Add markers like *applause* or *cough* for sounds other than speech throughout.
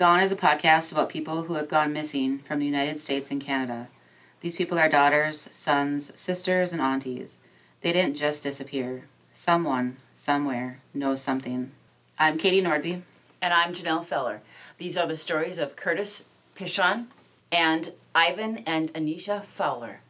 Gone is a podcast about people who have gone missing from the United States and Canada. These people are daughters, sons, sisters, and aunties. They didn't just disappear. Someone, somewhere, knows something. I'm Katie Nordby. And I'm Janelle Feller. These are the stories of Curtis Pichon and Ivan and Anisha Fowler.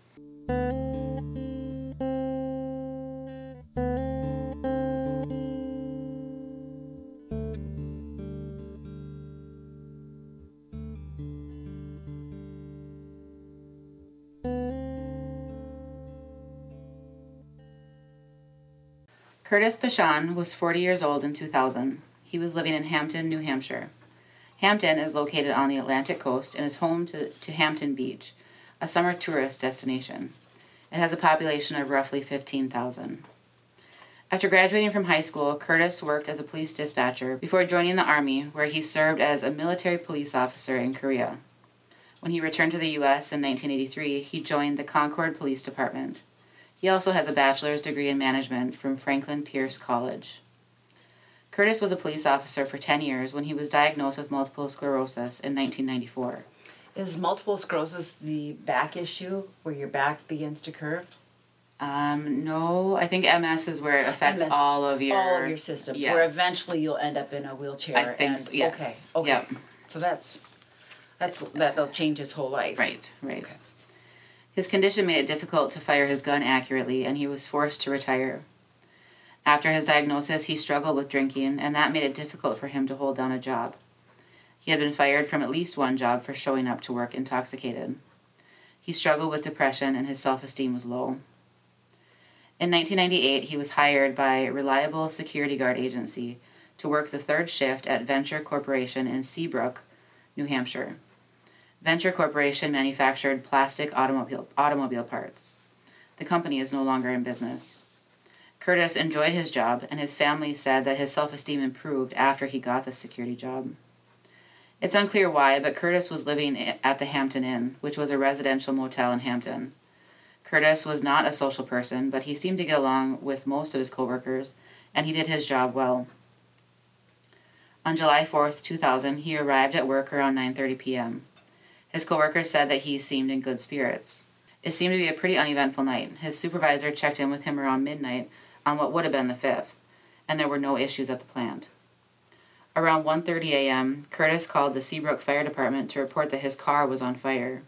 Curtis Pichon was 40 years old in 2000. He was living in Hampton, New Hampshire. Hampton is located on the Atlantic coast and is home to, to Hampton Beach, a summer tourist destination. It has a population of roughly 15,000. After graduating from high school, Curtis worked as a police dispatcher before joining the Army, where he served as a military police officer in Korea. When he returned to the U.S. in 1983, he joined the Concord Police Department. He also has a bachelor's degree in management from Franklin Pierce College. Curtis was a police officer for 10 years when he was diagnosed with multiple sclerosis in 1994. Is multiple sclerosis the back issue where your back begins to curve? Um, no, I think MS is where it affects MS, all of your all of your systems, yes. where eventually you'll end up in a wheelchair. I think and, so, yes. Okay. Okay. Yep. So that's that's that'll change his whole life. Right, right. Okay. His condition made it difficult to fire his gun accurately, and he was forced to retire. After his diagnosis, he struggled with drinking, and that made it difficult for him to hold down a job. He had been fired from at least one job for showing up to work intoxicated. He struggled with depression, and his self esteem was low. In 1998, he was hired by a Reliable Security Guard Agency to work the third shift at Venture Corporation in Seabrook, New Hampshire. Venture Corporation manufactured plastic automobile, automobile parts. The company is no longer in business. Curtis enjoyed his job, and his family said that his self esteem improved after he got the security job. It's unclear why, but Curtis was living at the Hampton Inn, which was a residential motel in Hampton. Curtis was not a social person, but he seemed to get along with most of his coworkers, and he did his job well. On July 4th, 2000, he arrived at work around 9:30 p.m. His coworkers said that he seemed in good spirits. It seemed to be a pretty uneventful night. His supervisor checked in with him around midnight on what would have been the 5th, and there were no issues at the plant. Around 1:30 a.m., Curtis called the Seabrook Fire Department to report that his car was on fire.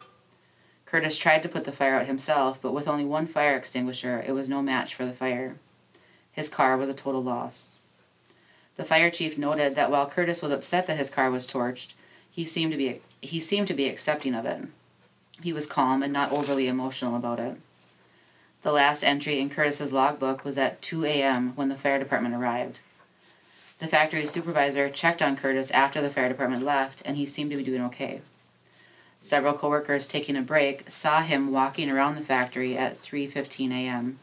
Curtis tried to put the fire out himself, but with only one fire extinguisher, it was no match for the fire. His car was a total loss. The fire chief noted that while Curtis was upset that his car was torched, he seemed to be he seemed to be accepting of it. He was calm and not overly emotional about it. The last entry in Curtis's logbook was at 2 a.m. when the fire department arrived. The factory supervisor checked on Curtis after the fire department left, and he seemed to be doing okay. Several coworkers taking a break saw him walking around the factory at 3:15 a.m.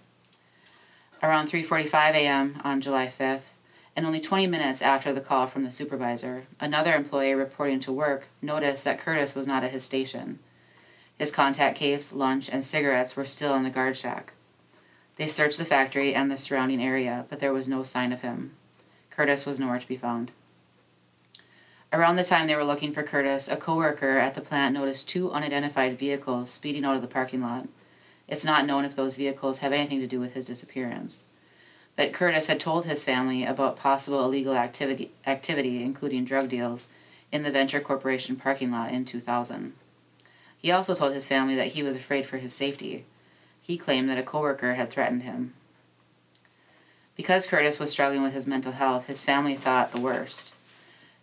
Around 3:45 a.m. on July 5th, and only 20 minutes after the call from the supervisor, another employee reporting to work noticed that Curtis was not at his station. His contact case, lunch, and cigarettes were still in the guard shack. They searched the factory and the surrounding area, but there was no sign of him. Curtis was nowhere to be found. Around the time they were looking for Curtis, a coworker at the plant noticed two unidentified vehicles speeding out of the parking lot. It's not known if those vehicles have anything to do with his disappearance. But Curtis had told his family about possible illegal activity, activity including drug deals, in the Venture Corporation parking lot in 2000. He also told his family that he was afraid for his safety. He claimed that a coworker had threatened him. Because Curtis was struggling with his mental health, his family thought the worst.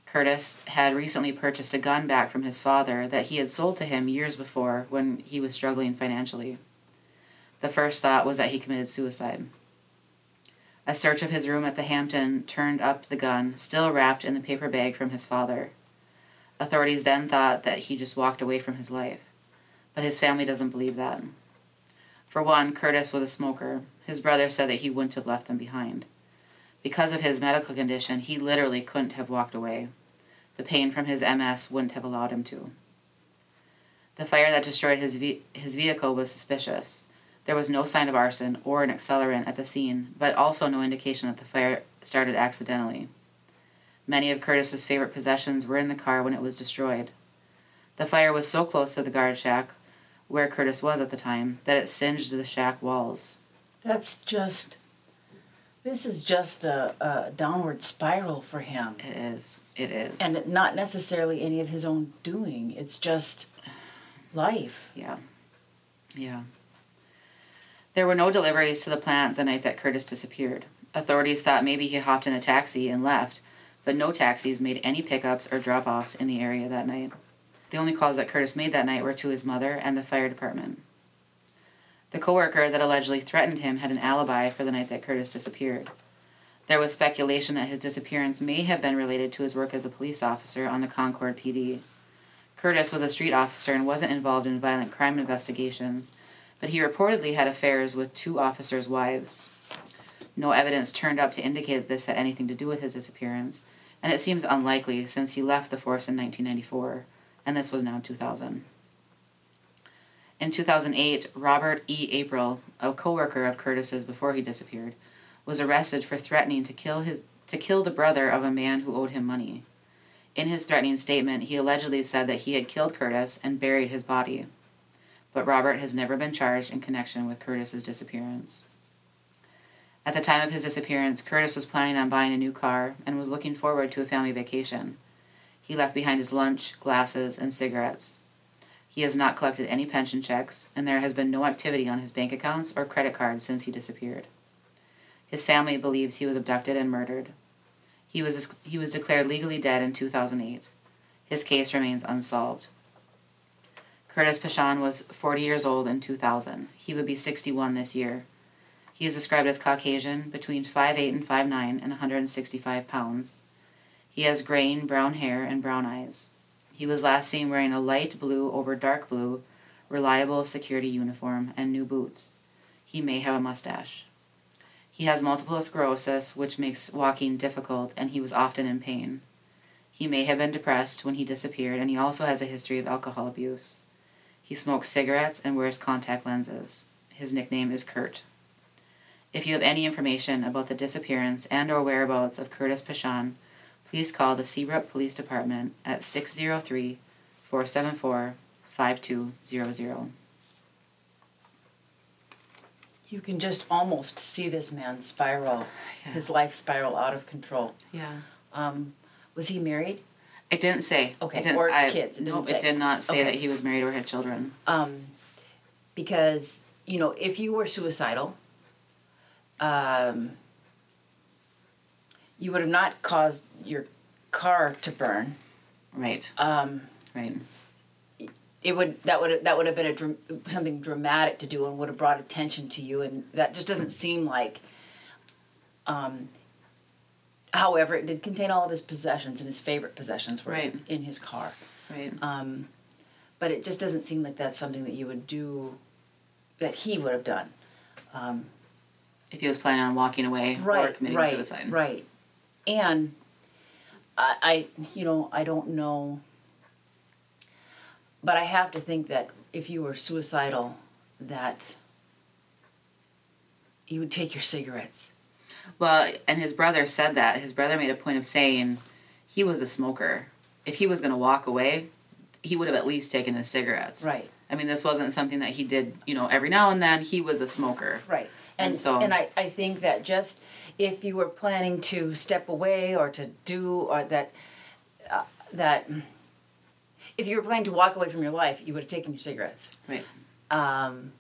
Curtis had recently purchased a gun back from his father that he had sold to him years before when he was struggling financially. The first thought was that he committed suicide. A search of his room at the Hampton turned up the gun, still wrapped in the paper bag from his father. Authorities then thought that he just walked away from his life, but his family doesn't believe that. For one, Curtis was a smoker. His brother said that he wouldn't have left them behind. Because of his medical condition, he literally couldn't have walked away. The pain from his MS wouldn't have allowed him to. The fire that destroyed his, ve- his vehicle was suspicious. There was no sign of arson or an accelerant at the scene, but also no indication that the fire started accidentally. Many of Curtis's favorite possessions were in the car when it was destroyed. The fire was so close to the guard shack, where Curtis was at the time, that it singed the shack walls. That's just. This is just a, a downward spiral for him. It is. It is. And not necessarily any of his own doing. It's just life. Yeah. Yeah. There were no deliveries to the plant the night that Curtis disappeared. Authorities thought maybe he hopped in a taxi and left, but no taxis made any pickups or drop offs in the area that night. The only calls that Curtis made that night were to his mother and the fire department. The coworker that allegedly threatened him had an alibi for the night that Curtis disappeared. There was speculation that his disappearance may have been related to his work as a police officer on the Concord PD. Curtis was a street officer and wasn't involved in violent crime investigations, but he reportedly had affairs with two officers' wives. No evidence turned up to indicate that this had anything to do with his disappearance, and it seems unlikely since he left the force in 1994, and this was now 2000. In 2008, Robert E. April, a coworker of Curtis's before he disappeared, was arrested for threatening to kill his to kill the brother of a man who owed him money. In his threatening statement, he allegedly said that he had killed Curtis and buried his body. But Robert has never been charged in connection with Curtis's disappearance. At the time of his disappearance, Curtis was planning on buying a new car and was looking forward to a family vacation. He left behind his lunch, glasses, and cigarettes. He has not collected any pension checks, and there has been no activity on his bank accounts or credit cards since he disappeared. His family believes he was abducted and murdered. He was, he was declared legally dead in 2008. His case remains unsolved. Curtis Pichon was 40 years old in 2000. He would be 61 this year. He is described as Caucasian, between 5'8 and 5'9, and 165 pounds. He has graying brown hair and brown eyes. He was last seen wearing a light blue over dark blue, reliable security uniform, and new boots. He may have a mustache. He has multiple sclerosis, which makes walking difficult, and he was often in pain. He may have been depressed when he disappeared, and he also has a history of alcohol abuse. He smokes cigarettes and wears contact lenses. His nickname is Kurt. If you have any information about the disappearance and or whereabouts of Curtis Pichon, please call the Seabrook Police Department at 603 474 5200. You can just almost see this man spiral, *sighs* Yeah. his life spiral out of control. Yeah. Um, was he married? It didn't say. Okay, It didn't, or I, kids, it no, say. it did not say Okay. that he was married or had children. Um, because you know, if you were suicidal, um, you would have not caused your car to burn. Right. Um, Right. it would that would that would have been a something dramatic to do and would have brought attention to you, and that just doesn't seem like. Um, however, it did contain all of his possessions, and his favorite possessions were Right. in his car. Right. Um, but it just doesn't seem like that's something that you would do, that he would have done. Um, if he was planning on walking away or right, committing right, suicide. right. And I, I, you know, I don't know, but I have to think that if you were suicidal, that you would take your cigarettes. Well, and his brother said that. His brother made a point of saying he was a smoker. If he was going to walk away, he would have at least taken his cigarettes. Right. I mean, this wasn't something that he did, you know, every now and then. He was a smoker. Right. And, And so- and I, I think that just if you were planning to step away or to do or that uh, that if you were planning to walk away from your life, you would have taken your cigarettes. Right. Um,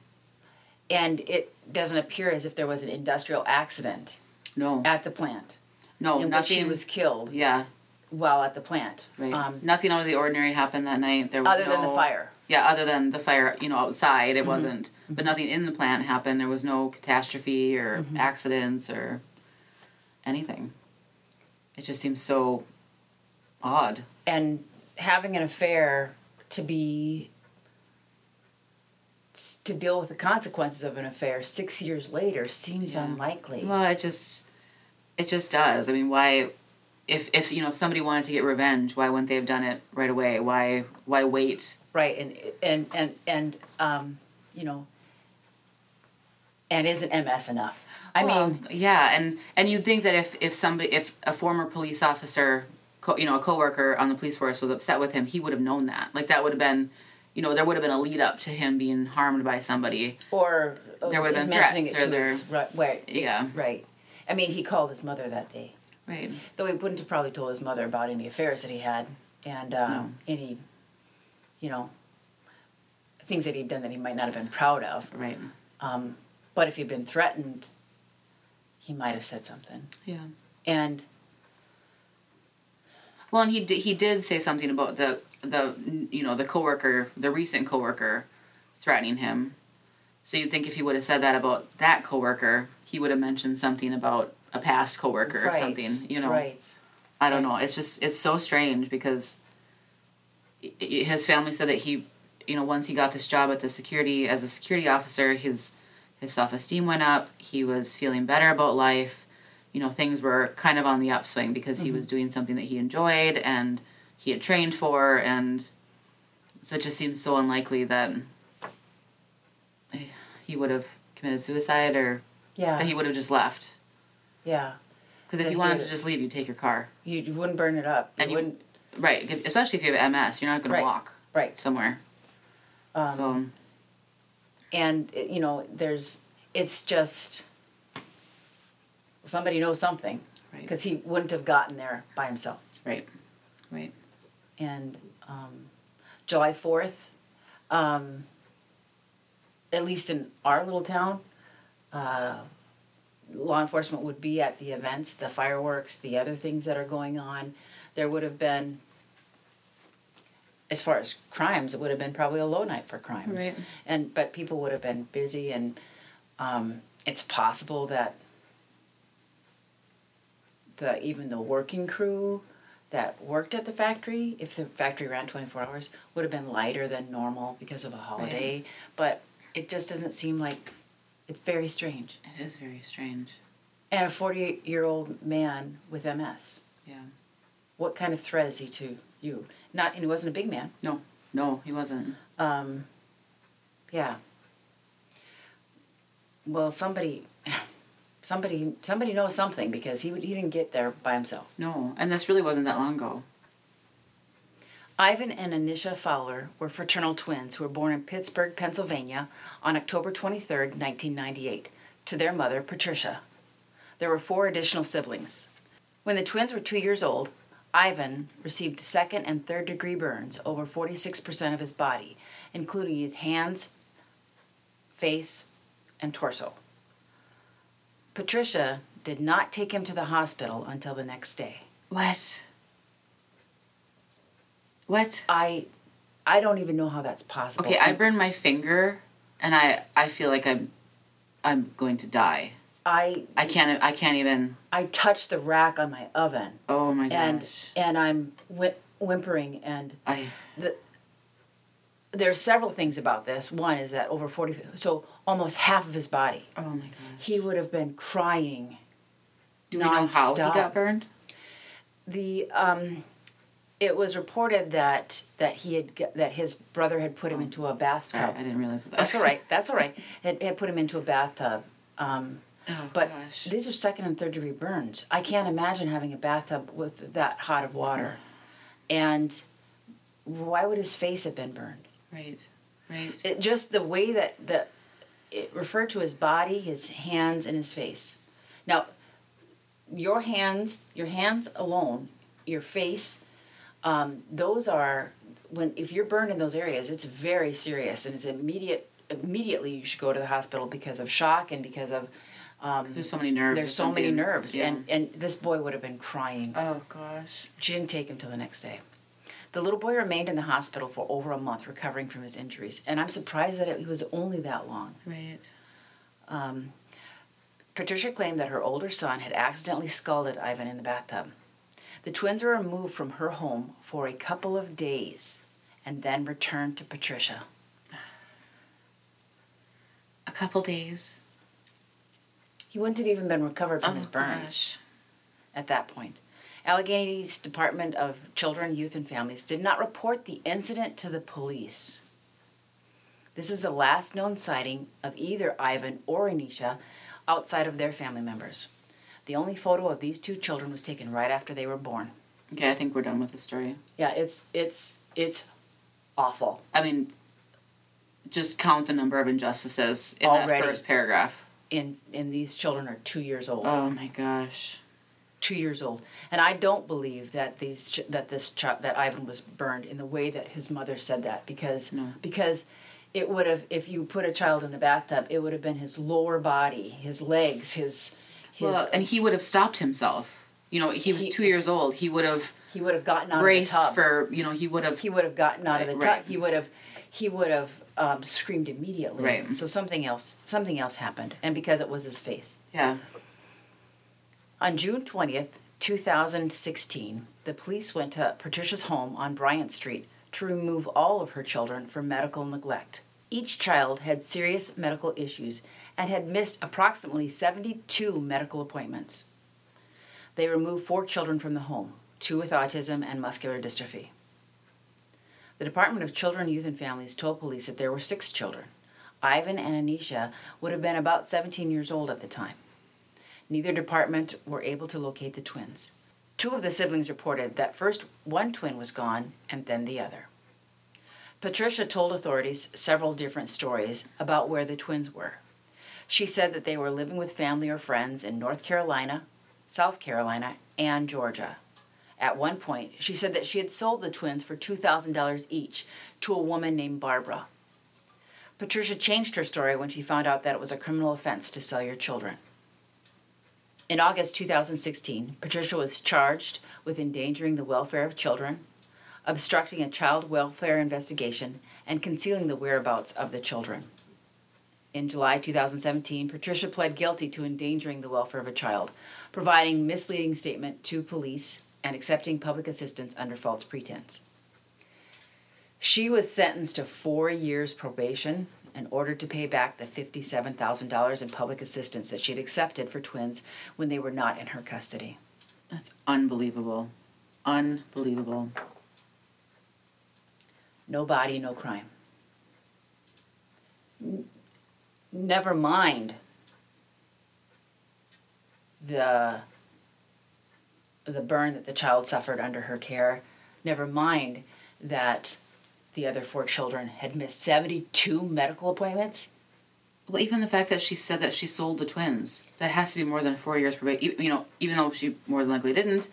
and it doesn't appear as if there was an industrial accident No. at the plant No. in which nothing. she was killed Yeah. while at the plant. Right. Um, nothing out of the ordinary happened that night. There was other than the fire. Yeah, other than the fire, you know, outside, it Mm-hmm. wasn't. But nothing in the plant happened. There was no catastrophe or Mm-hmm. accidents or anything. It just seems so odd. And having an affair to be to deal with the consequences of an affair six years later seems Yeah. unlikely. Well, it just it just does. I mean, why if if you know if somebody wanted to get revenge, why wouldn't they have done it right away? Why why wait? right, and and and and um, you know, and isn't MS enough? I Well, mean, yeah, and and you'd think that if if somebody if a former police officer co- you know, a coworker on the police force was upset with him, he would have known that. Like that would have been, you know, there would have been a lead up to him being harmed by somebody. Or There would've been mentioning threats or to there- his, right, right, Yeah. right. I mean, he called his mother that day. Right. Though he wouldn't have probably told his mother about any affairs that he had and um, No. any, you know, things that he'd done that he might not have been proud of. Right. Um, but if he'd been threatened, he might have said something. Yeah. And Well, and he did, he did say something about the the you know the coworker, the recent coworker, threatening him. So you'd think if he would have said that about that coworker, he would have mentioned something about a past coworker or something. You know, right? I don't know. It's just it's so strange because his family said that he, you know, once he got this job at the security as a security officer, his his self esteem went up. He was feeling better about life. You know, things were kind of on the upswing because he mm-hmm. was doing something that he enjoyed and he had trained for, and so it just seems so unlikely that he would have committed suicide or Yeah, that he would have just left. yeah. Because if you wanted to just leave, you'd take your car. You, you wouldn't burn it up. You And you- wouldn't. Right, especially if you have MS, you're not going Right. to walk Right. somewhere. Um, so and you know, there's. It's just. Somebody knows something, right, because he wouldn't have gotten there by himself. right, right. and um, July Fourth, um, at least in our little town, uh, law enforcement would be at the events, the fireworks, the other things that are going on. There would have been, as far as crimes, it would have been probably a low night for crimes, Right. and but people would have been busy, and um, it's possible that the even the working crew that worked at the factory, if the factory ran 24 hours, would have been lighter than normal because of a holiday. But it just doesn't seem like it's very strange. It is very strange. And a 48 year old man with MS, Yeah. what kind of threat is he to you? Not, and he wasn't a big man. No, no, he wasn't. Um, yeah. Well, somebody, somebody, somebody knows something because he would- he didn't get there by himself. No, and this really wasn't that long ago. Ivan and Anisha Fowler were fraternal twins who were born in Pittsburgh, Pennsylvania on October 23, 1998, to their mother, Patricia. There were four additional siblings. When the twins were two years old, Ivan received second and third degree burns over 46% of his body, including his hands, face, and torso. Patricia did not take him to the hospital until the next day. What? What? I I don't even know how that's possible. Okay, I burned my finger, and I I feel like I'm I'm going to die. I I can't I can't even. I touched the rack on my oven Oh my god and and I'm whi- whimpering and I there's several things about this. One is that over 40 so almost half of his body oh my gosh. he would have been crying. Do we know how he got burned? The um it was reported that that he had that his brother had put him into a Sorry, bathtub. I didn't realize that. That's all right. That's all right. *laughs* Had, had put him into a bathtub. Um, Oh But gosh. these are second and third degree burns. I can't imagine having a bathtub with that hot of water. And why would his face have been burned? Right. Right. It just the way that the it referred to his body, his hands, and his face. Now, your hands, your hands alone, your face, um, those are when if you're burned in those areas, it's very serious and it's immediate. Immediately, you should go to the hospital because of shock and because of um, There's so many nerves. there's so many nerves, Yeah. and and this boy would have been crying. Oh gosh. She didn't take him till the next day. The little boy remained in the hospital for over a month, recovering from his injuries, and I'm surprised that it was only that long. Right. Um, Patricia claimed that her older son had accidentally scalded Ivan in the bathtub. The twins were removed from her home for a couple of days and then returned to Patricia. A couple days. He wouldn't have even been recovered from oh his burns. gosh. at that point. Allegheny's Department of Children, Youth, and Families did not report the incident to the police. This is the last known sighting of either Ivan or Anisha outside of their family members. The only photo of these two children was taken right after they were born. Okay, I think we're done with the story. Yeah, it's it's it's awful. I mean, just count the number of injustices in Already. that first paragraph. And and these children are two years old. Oh my gosh. two years old, and I don't believe that these that this child that Ivan was burned in the way that his mother said that because No. because it would have if you put a child in the bathtub, it would have been his lower body, his legs, his his. Well, and he would have stopped himself. You know, he was He- two years old. He would have he would have gotten out braced of the tub. for, you know, he would have. he would have gotten out of the Right, tub. He would have he would have um, screamed immediately. Right. So something else something else happened, and because it was his faith. Yeah. On June 20th, 2016, the police went to Patricia's home on Bryant Street to remove all of her children for medical neglect. Each child had serious medical issues and had missed approximately 72 medical appointments. They removed four children from the home, two with autism and muscular dystrophy. The Department of Children, Youth, and Families told police that there were six children. Ivan and Anisha would have been about 17 years old at the time. Neither department were able to locate the twins. Two of the siblings reported that first one twin was gone and then the other. Patricia told authorities several different stories about where the twins were. She said that they were living with family or friends in North Carolina, South Carolina, and Georgia. At one point, she said that she had sold the twins for $2,000 each to a woman named Barbara. Patricia changed her story when she found out that it was a criminal offense to sell your children. In August 2016, Patricia was charged with endangering the welfare of children, obstructing a child welfare investigation, and concealing the whereabouts of the children. In July 2017, Patricia pled guilty to endangering the welfare of a child, providing misleading statement to police, and accepting public assistance under false pretense. She was sentenced to four years probation and ordered to pay back the $57,000 in public assistance that she had accepted for twins when they were not in her custody. That's unbelievable. Unbelievable. No body, no crime. Never mind the the burn that the child suffered under her care. Never mind that the other four children had missed 72 medical appointments. Well, even the fact that she said that she sold the twins, that has to be more than four years probation. You know, even though she more than likely didn't.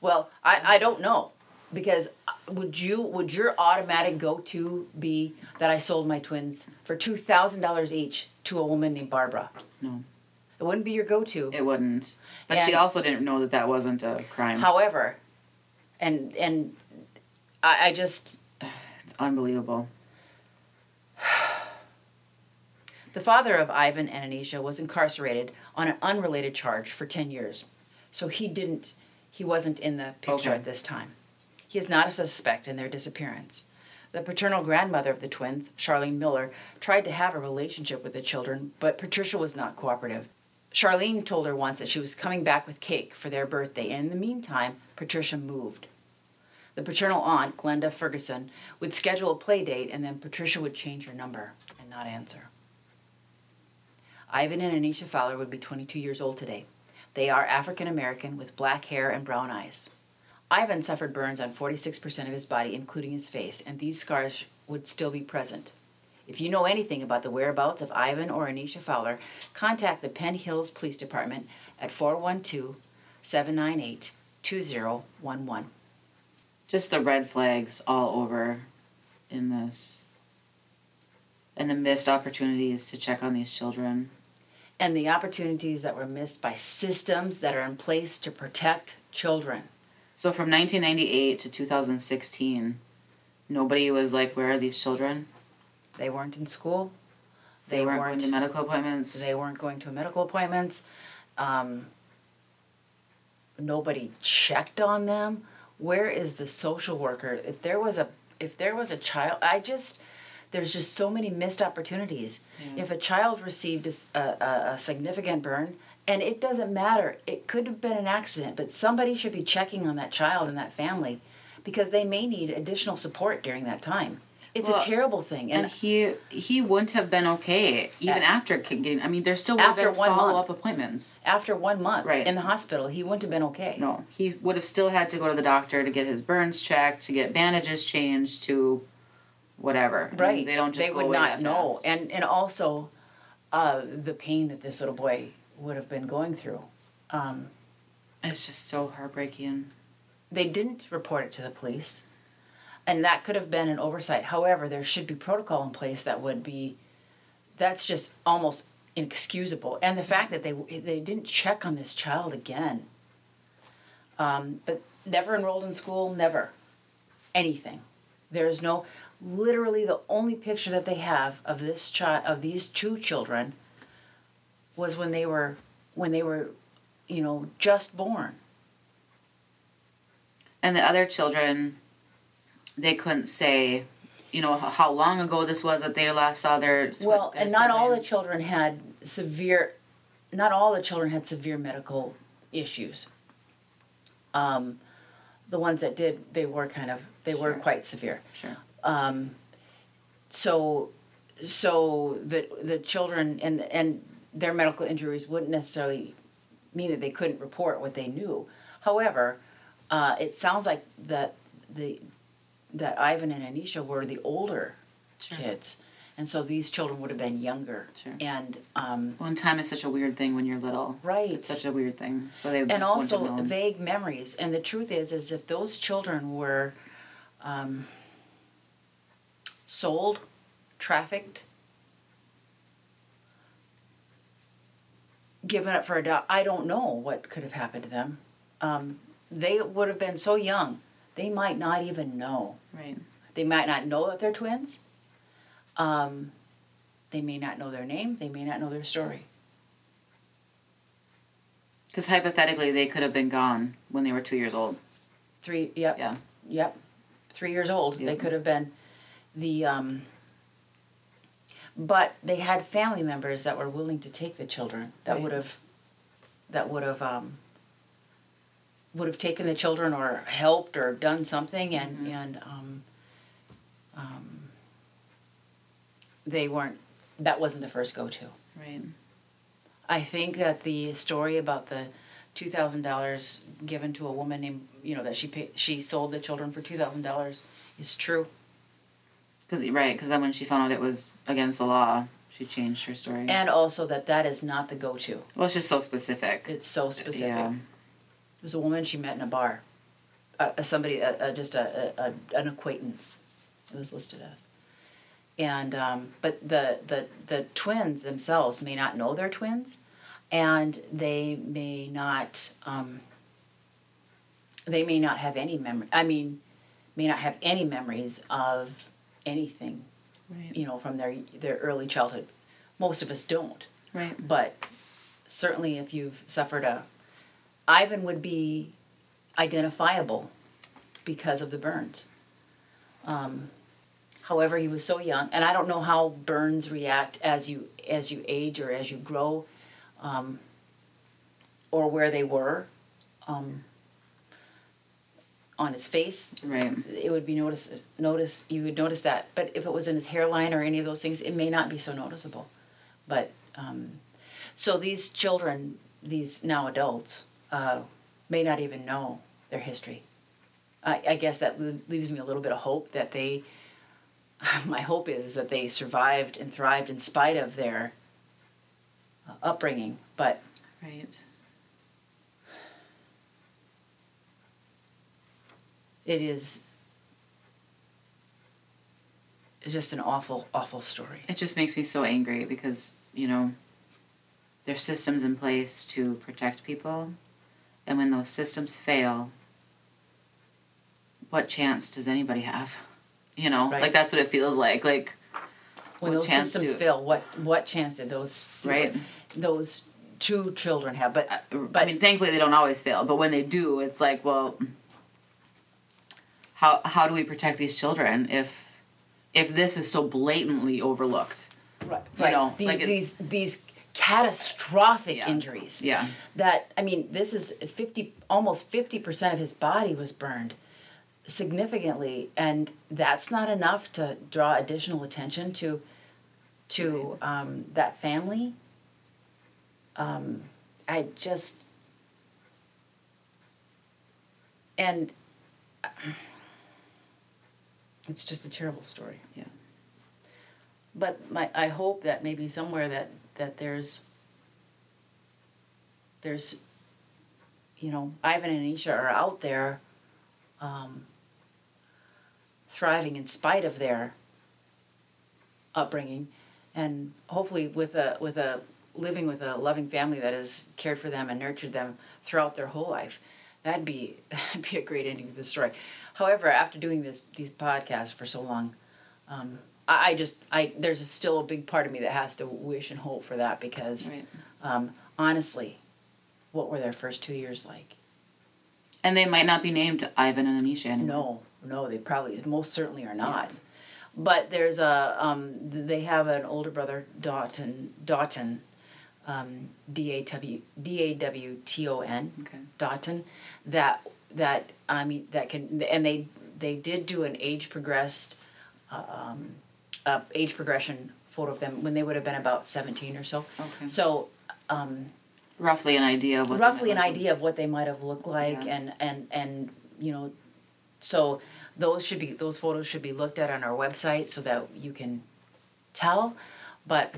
Well, I, I don't know because uh, would you would your automatic go to be that I sold my twins for two thousand dollars each to a woman named Barbara? No, It wouldn't be your go to. it wouldn't. But she also didn't know that that wasn't a crime. However, and and I, I just It's unbelievable. *sighs* the father of Ivan and Anisha was incarcerated on an unrelated charge for ten years, so he didn't he wasn't in the picture Okay. at this time. He is not a suspect in their disappearance. The paternal grandmother of the twins, Charlene Miller, tried to have a relationship with the children, but Patricia was not cooperative. Charlene told her once that she was coming back with cake for their birthday, and in the meantime, Patricia moved. The paternal aunt, Glenda Ferguson, would schedule a play date, and then Patricia would change her number and not answer. Ivan and Anisha Fowler would be 22 years old today. They are African American with black hair and brown eyes. Ivan suffered burns on 46% of his body, including his face, and these scars would still be present. If you know anything about the whereabouts of Ivan or Anisha Fowler, contact the Penn Hills Police Department at 412 798 2011. Just the red flags all over in this. And the missed opportunities to check on these children. And the opportunities that were missed by systems that are in place to protect children. So from 1998 to 2016, nobody was like, "Where are these children?" They weren't in school. They, They weren't, weren't- going to medical appointments. They weren't going to medical appointments. Um, nobody checked on them. Where is the social worker? If there was a if there was a child, I just there's just so many missed opportunities. If a child received a a significant burn, and it doesn't matter, it could have been an accident, but somebody should be checking on that child and that family because they may need additional support during that time. It's Well, a terrible thing. And And, he he wouldn't have been okay even At- after getting. I mean, there still After one follow month. up appointments. after one month Right. in the hospital, he wouldn't have been okay. No, he would have still had to go to the doctor to get his burns checked, to get bandages changed, to whatever. I mean, Right. they don't just they go would not know. And and also uh, the pain that this little boy would have been going through. Um, it's just so heartbreaking. they didn't report it to the police. And that could have been an oversight. However, there should be protocol in place that would be that's just almost inexcusable. And the fact that they they didn't check on this child again. Um, but never enrolled in school, never anything. There is no literally the only picture that they have of this child of these two children was when they were when they were you know just born. And the other children, they couldn't say, you know, how long ago this was that they last saw their. Well, their and not all the children had severe, not all the children had severe medical issues. Um, the ones that did, they were kind of, they were quite severe. Sure. Um, so, so the the children and and their medical injuries wouldn't necessarily mean that they couldn't report what they knew. However, uh, it sounds like that the that Ivan and Anisha were the older Sure. kids, and so these children would have been younger. Sure. And um, Well, and time is such a weird thing when you're little. right. It's such a weird thing. So they and also wouldn't have known. vague memories. And the truth is, is if those children were um, sold, trafficked, given up for a dog, I don't know what could have happened to them. Um, they would have been so young, they might not even know. right. They might not know that they're twins. Um, they may not know their name. They may not know their story. Because hypothetically, they could have been gone when they were two years old. Three. Yep. Yeah. Yep. Three years old. They could have been the. Um, but they had family members that were willing to take the children. That Right. would have. That would have. Um, would have taken the children or helped or done something and Mhm. and um, um, they weren't. That wasn't the first go to. Right. I think that the story about the two thousand dollars given to a woman named you know that she paid, she sold the children for two thousand dollars is true. Because right. Because then when she found out it was against the law, she changed her story. And also that that is not the go to. well, it's just so specific. It's so specific. Yeah. It was a woman she met in a bar. Uh, somebody, uh, uh, just a, a, a an acquaintance, it was listed as. And um, but the, the the twins themselves may not know they're twins, and they may not um, they may not have any memory. I mean, may not have any memories of anything, Right. you know, from their their early childhood. Most of us don't Right. but certainly if you've suffered a ivan would be identifiable because of the burns um, however he was so young and i don't know how burns react as you as you age or as you grow um, or where they were um, on his face. Right. it would be notice notice you would notice that. But if it was in his hairline or any of those things it may not be so noticeable. But um, so these children these now adults uh, may not even know their history. I, I guess that leaves me a little bit of hope that they *laughs* my hope is, is that they survived and thrived in spite of their uh, upbringing. But Right. It is just an awful awful story It just makes me so angry because you know there's systems in place to protect people, and when those systems fail, what chance does anybody have? You know, Right. like that's what it feels like. Like when those systems do- fail what what chance did those Right. those two children have but I, I mean, thankfully they don't always fail, but when they do, it's like, well, how how do we protect these children if if this is so blatantly overlooked? right, you right. know, these like these these catastrophic Yeah. injuries Yeah. that i mean this is 50 almost 50% of his body was burned significantly, and that's not enough to draw additional attention to to um, that family. Um, I just and it's just a terrible story. Yeah. But my I hope that maybe somewhere that that there's there's you know Ivan and Anisha are out there um, thriving in spite of their upbringing and hopefully with a with a living with a loving family that has cared for them and nurtured them throughout their whole life that'd be *laughs* that'd be a great ending to the story however after doing this these podcasts for so long um, I, I just i there's still a big part of me that has to wish and hope for that because Right. um, honestly what were their first two years like And they might not be named Ivan and Anisha anymore. No, no, they probably most certainly are not. But there's a um, they have an older brother, Dawton Dawton, um, D A W D A W T O N, Okay. Dawton, that that I mean that can and they they did do an age progressed, um, uh, age progression photo of them when they would have been about seventeen or so. Okay. So. Um, Roughly an idea of what. roughly an idea of what they might have looked like Yeah. and and and you know so those should be those photos should be looked at on our website so that you can tell but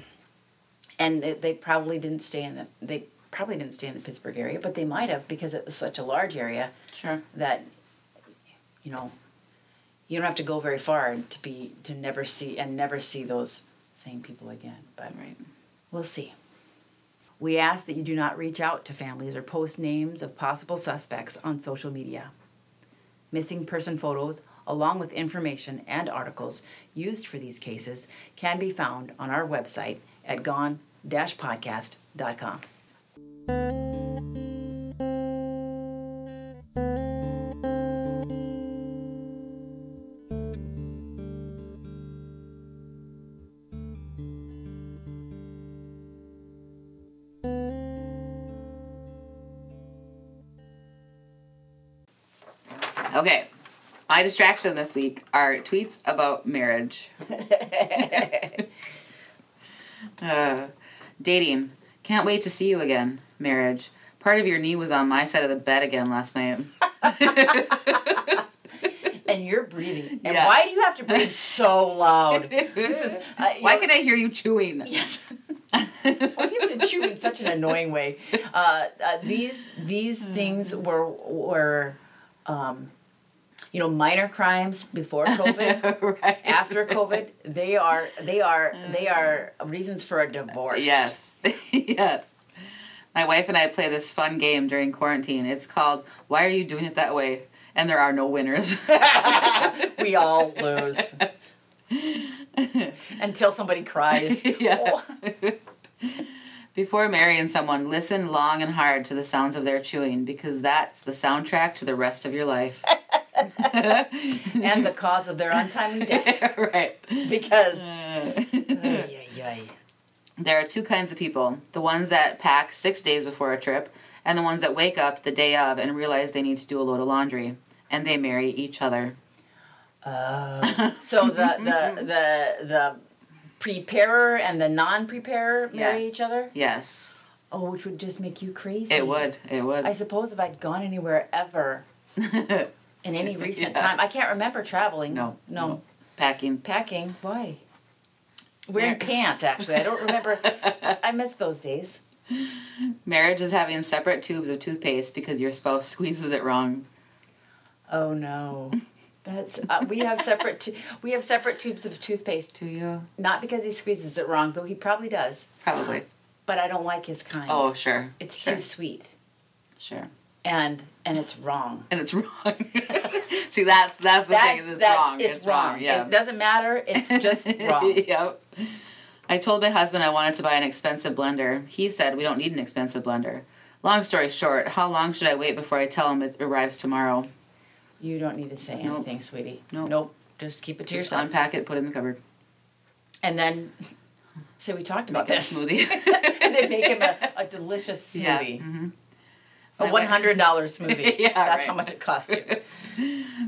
and they, they probably didn't stay in the they probably didn't stay in the pittsburgh area but they might have because it was such a large area Sure. that you know you don't have to go very far to be to never see and never see those same people again but Right. We'll see. We ask that you do not reach out to families or post names of possible suspects on social media. Missing person photos, along with information and articles used for these cases, can be found on our website at gone-podcast.com. Okay. My distraction this week are tweets about marriage. *laughs* uh, dating. Can't wait to see you again. Marriage. Part of your knee was on my side of the bed again last night. *laughs* And you're breathing. And Yeah. why do you have to breathe so loud? This is uh, *laughs* Why know- can I hear you chewing? Yes. Why do you have to chew in such an annoying way? Uh, uh, these these things were were, um, you know, minor crimes before *laughs* COVID. right. After COVID, they are they are they are reasons for a divorce. Yes. yes. My wife and I play this fun game during quarantine. It's called Why Are You Doing It That Way? And there are no winners. *laughs* we all lose *laughs* until somebody cries. *laughs* Yeah. Oh. Before marrying someone, listen long and hard to the sounds of their chewing because that's the soundtrack to the rest of your life. and the cause of their untimely death right. because. Uh. Ay, ay, ay. There are two kinds of people the ones that pack six days before a trip, and the ones that wake up the day of and realize they need to do a load of laundry. And they marry each other. Uh, *laughs* so the the the the preparer and the non-preparer marry Yes. each other. Yes. Oh, which would just make you crazy. It would. It would. I suppose if I'd gone anywhere ever *laughs* in any recent Yeah. time, I can't remember traveling. no. no, Packing. packing. Why? Wearing pants. Actually, I don't remember. *laughs* I miss those days. Marriage is having separate tubes of toothpaste because your spouse squeezes it wrong. Oh no. That's uh, we have separate tu- we have separate tubes of toothpaste. Do you? Not because he squeezes it wrong, though he probably does. Probably. But I don't like his kind. Oh, sure. it's sure. too sweet. Sure. and and it's wrong. And it's wrong. *laughs* See, that's that's the thing. Is it's wrong. It's, wrong. Yeah. It doesn't matter. It's just *laughs* wrong. yep. I told my husband I wanted to buy an expensive blender. He said we don't need an expensive blender. Long story short, how long should I wait before I tell him it arrives tomorrow? You don't need to say Nope. anything, sweetie. Nope. Nope. Just keep it to Just yourself. unpack it, put it in the cupboard. and then, so we talked about Make a this. smoothie. and *laughs* they make him a, a delicious *laughs* Yeah. smoothie. mhm. A My one hundred dollar *laughs* smoothie. Yeah, That's right. how much it cost you.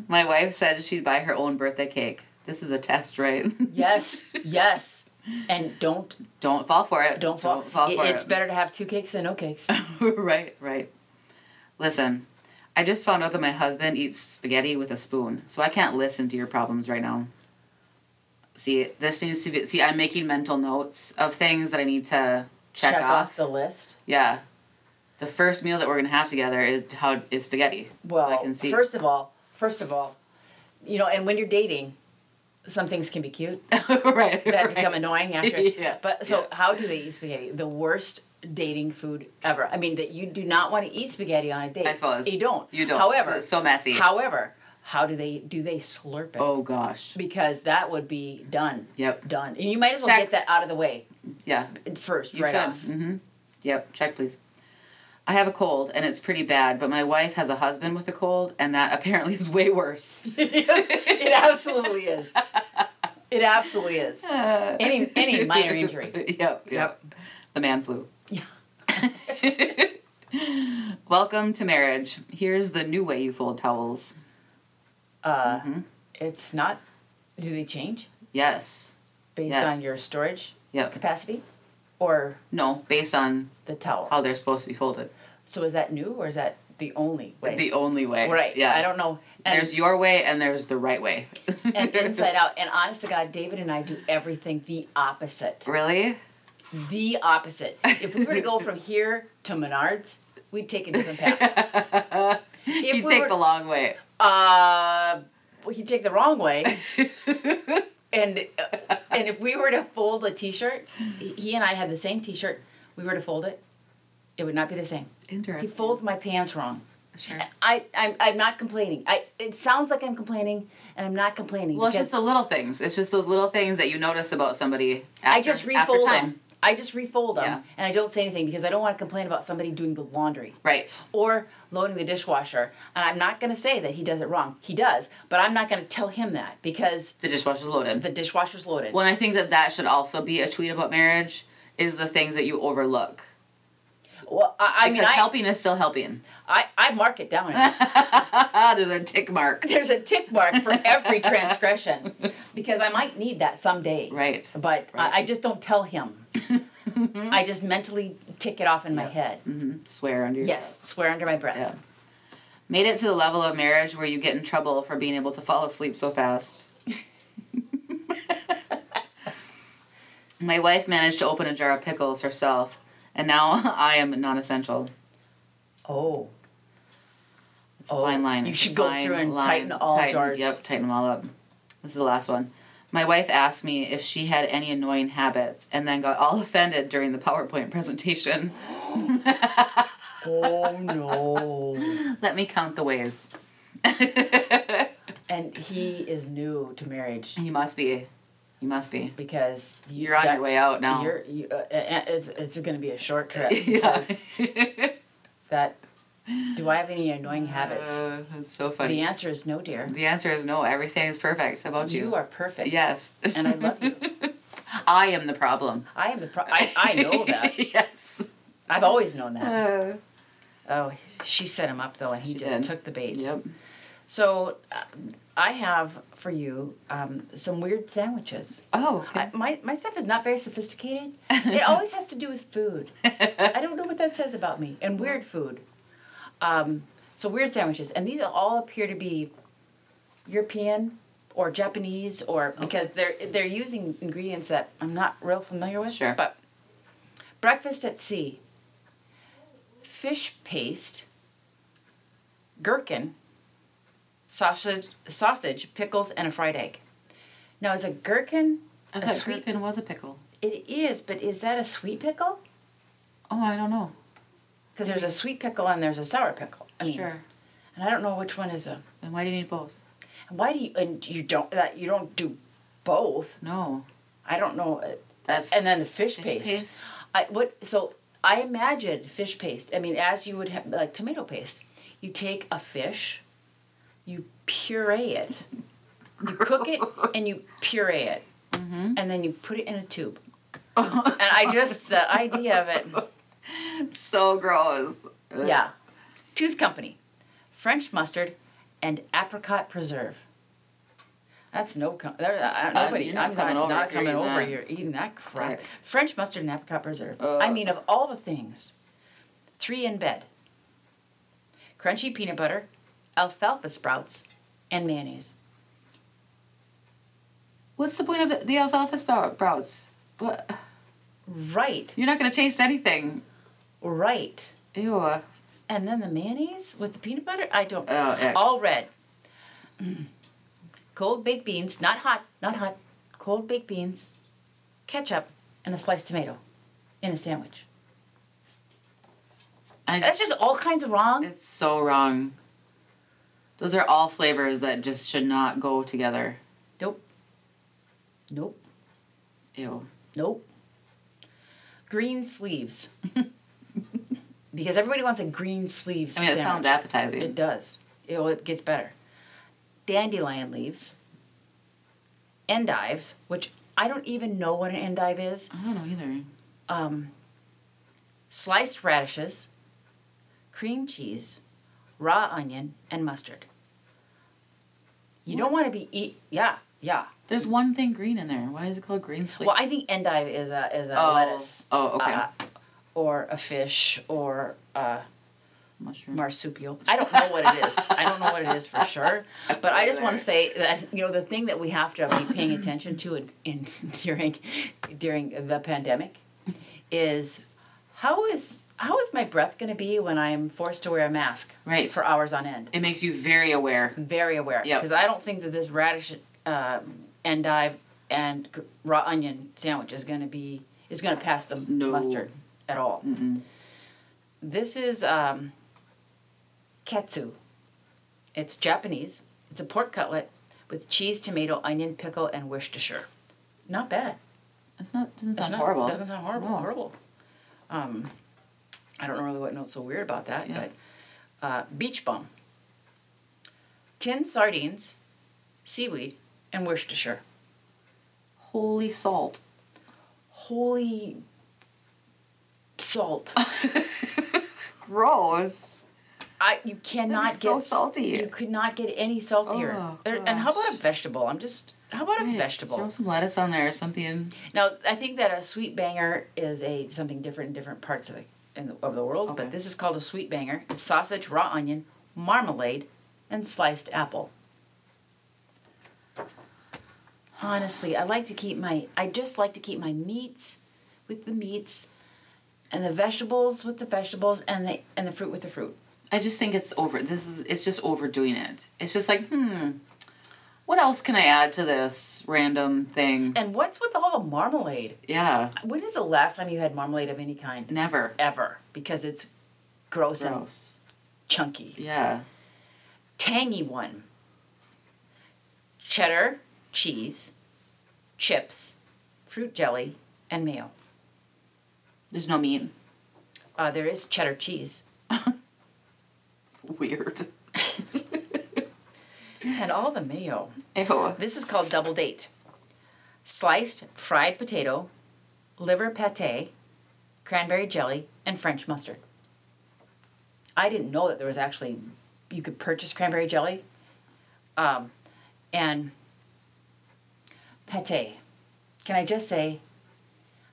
My wife said she'd buy her own birthday cake. This is a test, right? Yes, *laughs* yes. And don't Don't fall for it. don't fall. fall It- for it's it. better to have two cakes than no cakes. *laughs* right, right. Listen, I just found out that my husband eats spaghetti with a spoon, so I can't listen to your problems right now. See, this needs to be. See, I'm making mental notes of things that I need to check, off. the list. Yeah. The first meal that we're gonna have together is how is spaghetti. Well, I can see. first of all, first of all, you know, and when you're dating, some things can be cute *laughs* right. that right. become annoying after. *laughs* Yeah, But so, yeah. how do they eat spaghetti? The worst dating food ever. I mean, that you do not want to eat spaghetti on a date. I suppose. you don't. You don't. However, It's so messy. however, how do they do they slurp it? oh gosh. Because that would be done. Yep. Done. And you might as well Check. get that out of the way Yeah. first, You right should. off. Mm-hmm. Yep. Check please. I have a cold and it's pretty bad, but my wife has a husband with a cold, and that apparently is way worse. *laughs* it absolutely is. It absolutely is. Any any minor injury. *laughs* Yep, yep. Yep. The man flu. Yeah. *laughs* Welcome to marriage. Here's the new way you fold towels. Uh, Mhm. It's not. Do they change Yes. based Yes. on your storage Yep. capacity, or No, based on the towel? how they're supposed to be folded. So is that new or is that the only way? The only way. right. Yeah. I don't know. And, there's your way and there's the right way. *laughs* and *laughs* inside out. And honest to God, David and I do everything the opposite. really? The opposite. If we were to go *laughs* from here to Menards, we'd take a different path. If you we take were- the long way. Uh, he'd take the wrong way. And uh, and if we were to fold a T-shirt, he- he and I had the same T-shirt. We were to fold it, it would not be the same. Interesting. He folds my pants wrong. Sure. I I'm, I'm not complaining. I it sounds like I'm complaining, and I'm not complaining. Well, it's just the little things. It's just those little things that you notice about somebody. After, I just refold them. I just refold them, Yeah. and I don't say anything because I don't want to complain about somebody doing the laundry. Right. or loading the dishwasher. And I'm not going to say that he does it wrong. He does, but I'm not going to tell him that because The dishwasher's loaded. the dishwasher's loaded. well, and I think that that should also be a tweet about marriage. Is the things that you overlook. well, I, I mean, I, helping is still helping. I, I mark it down. *laughs* There's a tick mark. *laughs* There's a tick mark for every transgression because I might need that someday. Right. But Right. I, I just don't tell him. *laughs* I just mentally tick it off in my head. Mm-hmm. Swear under your Yes, swear under my breath. Yeah. Made it to the level of marriage where you get in trouble for being able to fall asleep so fast. *laughs* My wife managed to open a jar of pickles herself, and now *laughs* I am non essential. Oh. It's a Oh, fine line. you should go through and line. tighten all jars. Yep, tighten them all up. This is the last one. My wife asked me if she had any annoying habits and then got all *laughs* offended during the PowerPoint presentation. *laughs* Oh no. Let me count the ways. *laughs* and he is new to marriage you must be. You must be. because you, You're on that- your way out now. You're, you, uh, uh, it's it's going to be a short trip yeah. that. Do I have any annoying habits? Uh, that's so funny. the answer is no, dear. The answer is no. Everything is perfect about you. You are perfect. Yes. And I love you. *laughs* I am the problem. I am the problem. I, I know *laughs* that. yes. I've always known that. Uh, Oh, she set him up though, and he just did. took the bait. yep. So, uh, I have for you um, some weird sandwiches. Oh, okay. I, my my stuff is not very sophisticated. *laughs* it always has to do with food. I don't know what that says about me and weird food. Um, so weird sandwiches, and these all appear to be European or Japanese, or because they're they're using ingredients that I'm not real familiar with. Sure. But breakfast at sea. Fish paste. Gherkin. Sausage, sausage, pickles, and a fried egg. Now, is a gherkin I a thought sweet? gherkin was a pickle. It is, but is that a sweet pickle? Oh, I don't know. Because there's a sweet pickle and there's a sour pickle. I mean, sure. and I don't know which one is a. And why do you need both? And why do you and you don't that you don't do both? No. I don't know. uh, That's And then the fish, fish paste. paste. I what so I imagine fish paste. I mean, as you would have like tomato paste. You take a fish, you puree it, you cook it, *laughs* and you puree it, Mm-hmm. and then you put it in a tube. *laughs* and I just the idea of it. So gross. Yeah. Two's Company. French mustard and apricot preserve. That's no com- there, uh, nobody. you're not I'm coming not, over not if coming over that. here eating that crap. Right. French mustard and apricot preserve. I mean, of all the things, three in bed. Crunchy peanut butter, alfalfa sprouts, and mayonnaise. What's the point of the- alfalfa sprouts? What? Right, You're not gonna taste anything. Right. Ew. And then the mayonnaise with the peanut butter? I don't. Oh. All red. Mm. Cold baked beans, not hot, not hot. Cold baked beans, ketchup, and a sliced tomato in a sandwich. I, That's just all kinds of wrong. it's so wrong. Those are all flavors that just should not go together. Nope. Nope. Ew. Nope. Green sleeves. *laughs* because everybody wants a green sleeves I mean, it sandwich. sounds appetizing. It does. It, it gets better. Dandelion leaves. Endives, which I don't even know what an endive is. I don't know either. Um, sliced radishes, cream cheese, raw onion, and mustard. You don't want to be eat. Yeah, yeah. There's one thing green in there. Why is it called green sleeve? Well, I think endive is a is a oh, lettuce. Oh, okay. uh, or a fish or a Mushroom. marsupial. I don't know what it is. I don't know what it is for *laughs* sure. But I just want to say that you know the thing that we have to be paying attention to in, in *laughs* during during the pandemic is how is how is my breath going to be when I'm forced to wear a mask Right. for hours on end? it makes you very aware. Very aware Yep. because I don't think that this radish uh, endive and raw onion sandwich is going to be is going to pass the No. mustard at all. Mm-mm. This is um, katsu. It's Japanese. It's a pork cutlet with cheese, tomato, onion, pickle, and Worcestershire. Not bad. That's not doesn't It's sound not- horrible. Doesn't sound horrible. No. Horrible. Um, I don't know really what what's so weird about that, Yeah. but uh, beach bum, tinned sardines, seaweed, and Worcestershire. Holy salt. Holy salt. *laughs* Gross. I you cannot That is so get salty. You could not get any saltier. Oh, er, and how about a vegetable? I'm just how about a Right, vegetable? Throw some lettuce on there or something. Now I think that a sweet banger is a something different in different parts of the in the, of the world, Okay. but this is called a sweet banger. It's sausage, raw onion, marmalade, and sliced apple. Honestly, I like to keep my I just like to keep my meats with the meats and the vegetables with the vegetables and the and the fruit with the fruit. I just think it's over. This is it's just overdoing it. It's just like, hmm, what else can I add to this random thing? And what's with all the marmalade? Yeah, When is the last time you had marmalade of any kind? never. Ever. Because it's gross, and chunky. Yeah. Tangy one. Cheddar, cheese, chips, fruit jelly, and mayo. There's no meat. Uh, there is cheddar cheese. *laughs* Weird. *laughs* And all the mayo. Ew. This is called double date. Sliced fried potato, liver pate, cranberry jelly, and French mustard. I didn't know that there was actually you could purchase cranberry jelly. Um, and pate. Can I just say,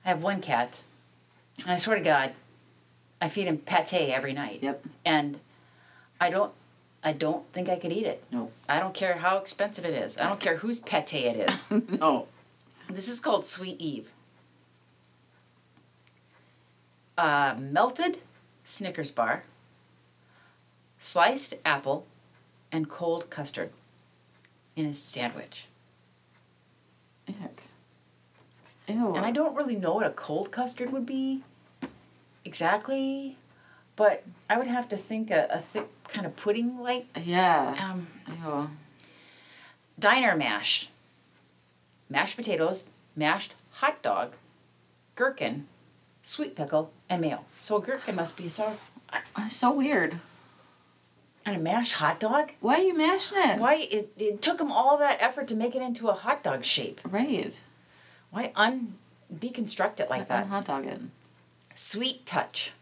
I have one cat, and I swear to God, I feed him pate every night. Yep. And I don't, I don't think I could eat it. No. I don't care how expensive it is. I don't care whose pate it is. *laughs* no. this is called Sweet Eve. Uh, melted Snickers bar, sliced apple, and cold custard in a sandwich. Ick. Ew. And I don't really know what a cold custard would be exactly, but I would have to think a, a thick kind of pudding like Yeah. um, Ew. diner mash, mashed potatoes, mashed hot dog, gherkin, sweet pickle, and mayo. So a gherkin must be sour. It's so weird. And a mashed hot dog? Why are you mashing it? Why it, it took them all that effort to make it into a hot dog shape? Right. Why un deconstruct it like that? hot dog it. Sweet touch.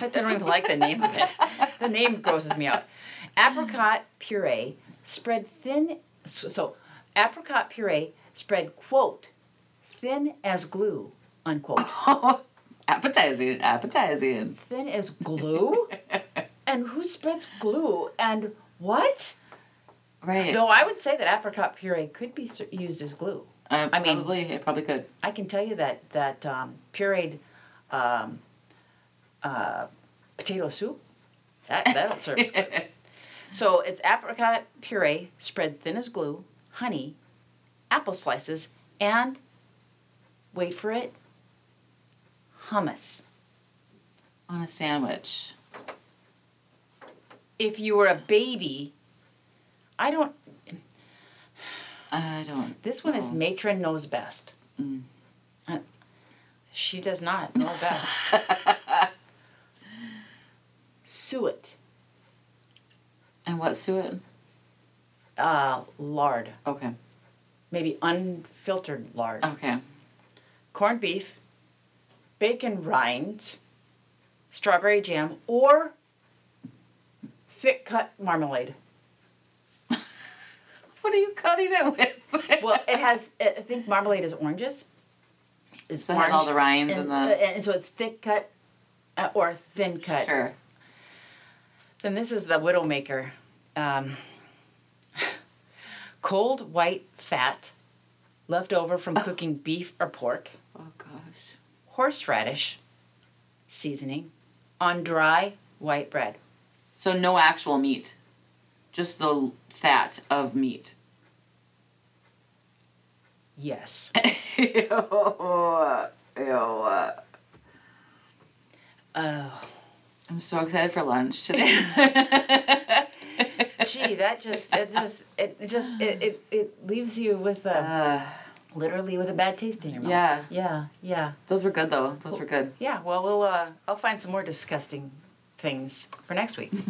I don't even like the name of it. The name grosses me out. apricot puree spread thin. So, so apricot puree spread quote thin as glue unquote. *laughs* appetizing, appetizing. thin as glue? and who spreads glue? And what? Right. Though I would say that apricot puree could be used as glue. Uh, I mean- probably it probably could. I can tell you that that um, pureed um, uh, potato soup that that'll serve. as glue. *laughs* So it's apricot puree spread thin as glue, honey, apple slices, and wait for it, hummus. On a sandwich. If you were a baby, I don't. I don't. This one is matron knows best. Mm. Uh, she does not *laughs* know best. Suet, And what suet? uh, lard, Okay. maybe unfiltered lard, Okay. corned beef, bacon rinds, strawberry jam, or thick cut marmalade. What are you cutting it with? *laughs* Well, it has. I think marmalade is oranges. It's So it has all the rinds and, and the- uh, and so it's thick cut uh, or thin cut. sure. Then this is the Widowmaker. Um, *laughs* cold white fat left over from cooking beef or pork, Oh gosh. horseradish seasoning on dry white bread. So no actual meat, just the fat of meat. Yes. *laughs* Ew. Ew. Oh, I'm so excited for lunch today. *laughs* gee, that just it just it just it, it, it leaves you with a uh, literally with a bad taste in your mouth. Yeah. Yeah. Yeah. those were good though. Those were good. Yeah. Well, we'll uh, I'll find some more disgusting things for next week. *laughs*